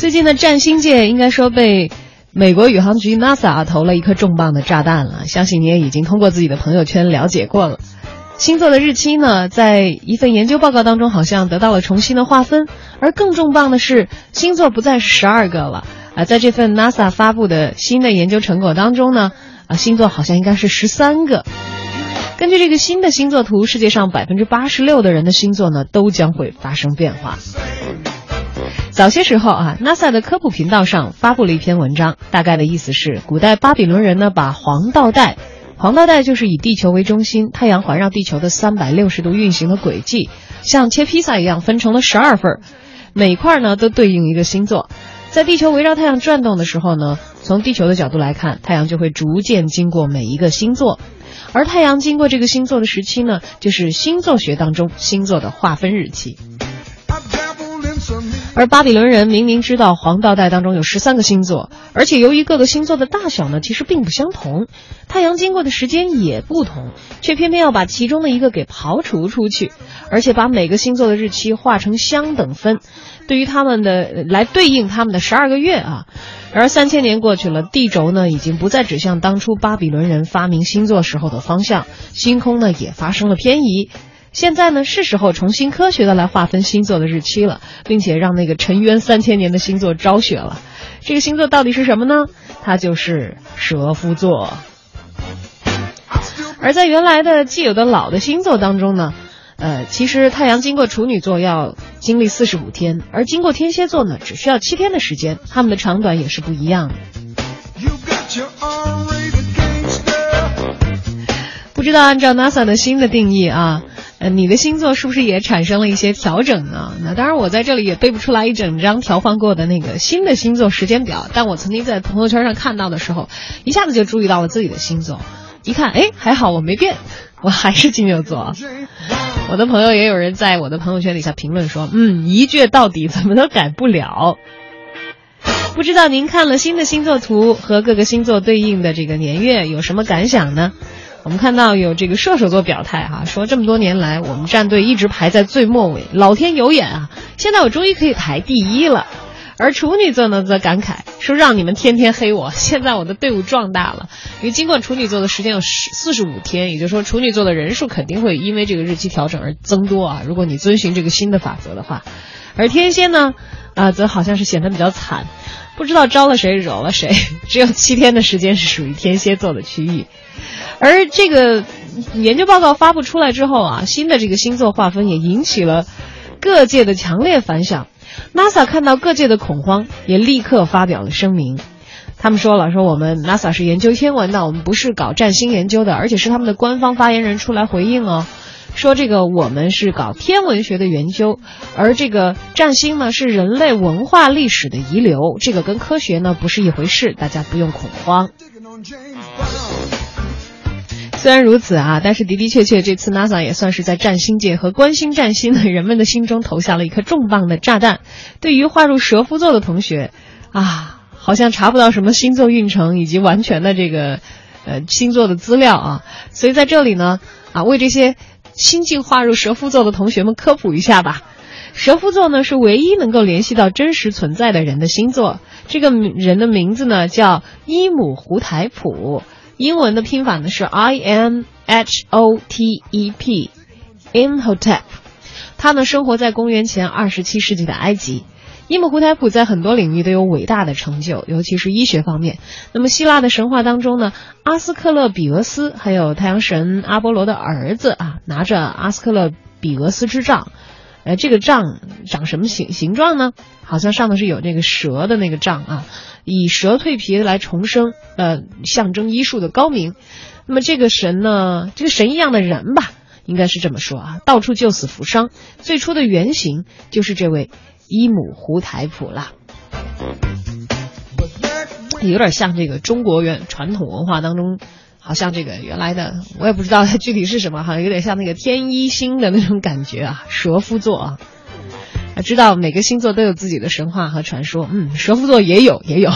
最近的占星界应该说被美国宇航局 NASA 投了一颗重磅的炸弹了，相信你也已经通过自己的朋友圈了解过了。星座的日期呢，在一份研究报告当中好像得到了重新的划分，而更重磅的是，星座不再是十二个了啊，在这份 NASA 发布的新的研究成果当中呢，啊，星座好像应该是十三个。根据这个新的星座图，世界上百分之八十六的人的星座呢，都将会发生变化。早些时候啊，NASA 的科普频道上发布了一篇文章，大概的意思是，古代巴比伦人呢把黄道带，黄道带就是以地球为中心，太阳环绕地球的三百六十度运行的轨迹，像切披萨一样分成了十二份，每块呢都对应一个星座，在地球围绕太阳转动的时候呢，从地球的角度来看，太阳就会逐渐经过每一个星座，而太阳经过这个星座的时期呢，就是星座学当中星座的划分日期。而巴比伦人明明知道黄道带当中有十三个星座，而且由于各个星座的大小呢其实并不相同，太阳经过的时间也不同，却偏偏要把其中的一个给刨除出去，而且把每个星座的日期划成相等分，对于他们的来对应他们的十二个月啊。而三千年过去了，地轴呢已经不再指向当初巴比伦人发明星座时候的方向，星空呢也发生了偏移。现在呢，是时候重新科学的来划分星座的日期了，并且让那个沉冤三千年的星座昭雪了。这个星座到底是什么呢？它就是蛇夫座。而在原来的既有的老的星座当中呢，呃，其实太阳经过处女座要经历四十五天，而经过天蝎座呢，只需要七天的时间，它们的长短也是不一样的。不知道按照 NASA 的新的定义啊。呃，你的星座是不是也产生了一些调整呢？那当然，我在这里也背不出来一整张调换过的那个新的星座时间表。但我曾经在朋友圈上看到的时候，一下子就注意到了自己的星座。一看，哎，还好我没变，我还是金牛座。我的朋友也有人在我的朋友圈底下评论说，嗯，一倔到底，怎么都改不了。不知道您看了新的星座图和各个星座对应的这个年月有什么感想呢？我们看到有这个射手座表态哈，说这么多年来我们战队一直排在最末尾，老天有眼啊！现在我终于可以排第一了。而处女座呢则感慨说：“让你们天天黑我，现在我的队伍壮大了。因为经过处女座的时间有十四十五天，也就是说处女座的人数肯定会因为这个日期调整而增多啊。如果你遵循这个新的法则的话，而天蝎呢，啊，则好像是显得比较惨，不知道招了谁惹了谁，只有七天的时间是属于天蝎座的区域。”而这个研究报告发布出来之后啊，新的这个星座划分也引起了各界的强烈反响。NASA 看到各界的恐慌，也立刻发表了声明。他们说了，说我们 NASA 是研究天文的，我们不是搞占星研究的，而且是他们的官方发言人出来回应哦，说这个我们是搞天文学的研究，而这个占星呢是人类文化历史的遗留，这个跟科学呢不是一回事，大家不用恐慌。虽然如此啊，但是的的确确，这次 NASA 也算是在占星界和关心占星的人们的心中投下了一颗重磅的炸弹。对于划入蛇夫座的同学，啊，好像查不到什么星座运程以及完全的这个，呃，星座的资料啊。所以在这里呢，啊，为这些新进划入蛇夫座的同学们科普一下吧。蛇夫座呢是唯一能够联系到真实存在的人的星座。这个人的名字呢叫伊姆胡台普。英文的拼法呢是 I M H O T E P，Imhotep。他呢生活在公元前二十七世纪的埃及。伊姆胡台普在很多领域都有伟大的成就，尤其是医学方面。那么希腊的神话当中呢，阿斯克勒比俄斯还有太阳神阿波罗的儿子啊，拿着阿斯克勒比俄斯之杖。呃，这个杖长什么形形状呢？好像上头是有那个蛇的那个杖啊。以蛇蜕皮来重生，呃，象征医术的高明。那么这个神呢，这个神一样的人吧，应该是这么说啊，到处救死扶伤。最初的原型就是这位伊姆胡台普啦，有点像这个中国原传统文化当中，好像这个原来的我也不知道它具体是什么，好像有点像那个天一星的那种感觉啊，蛇夫座啊。知道每个星座都有自己的神话和传说，嗯，蛇夫座也有，也有。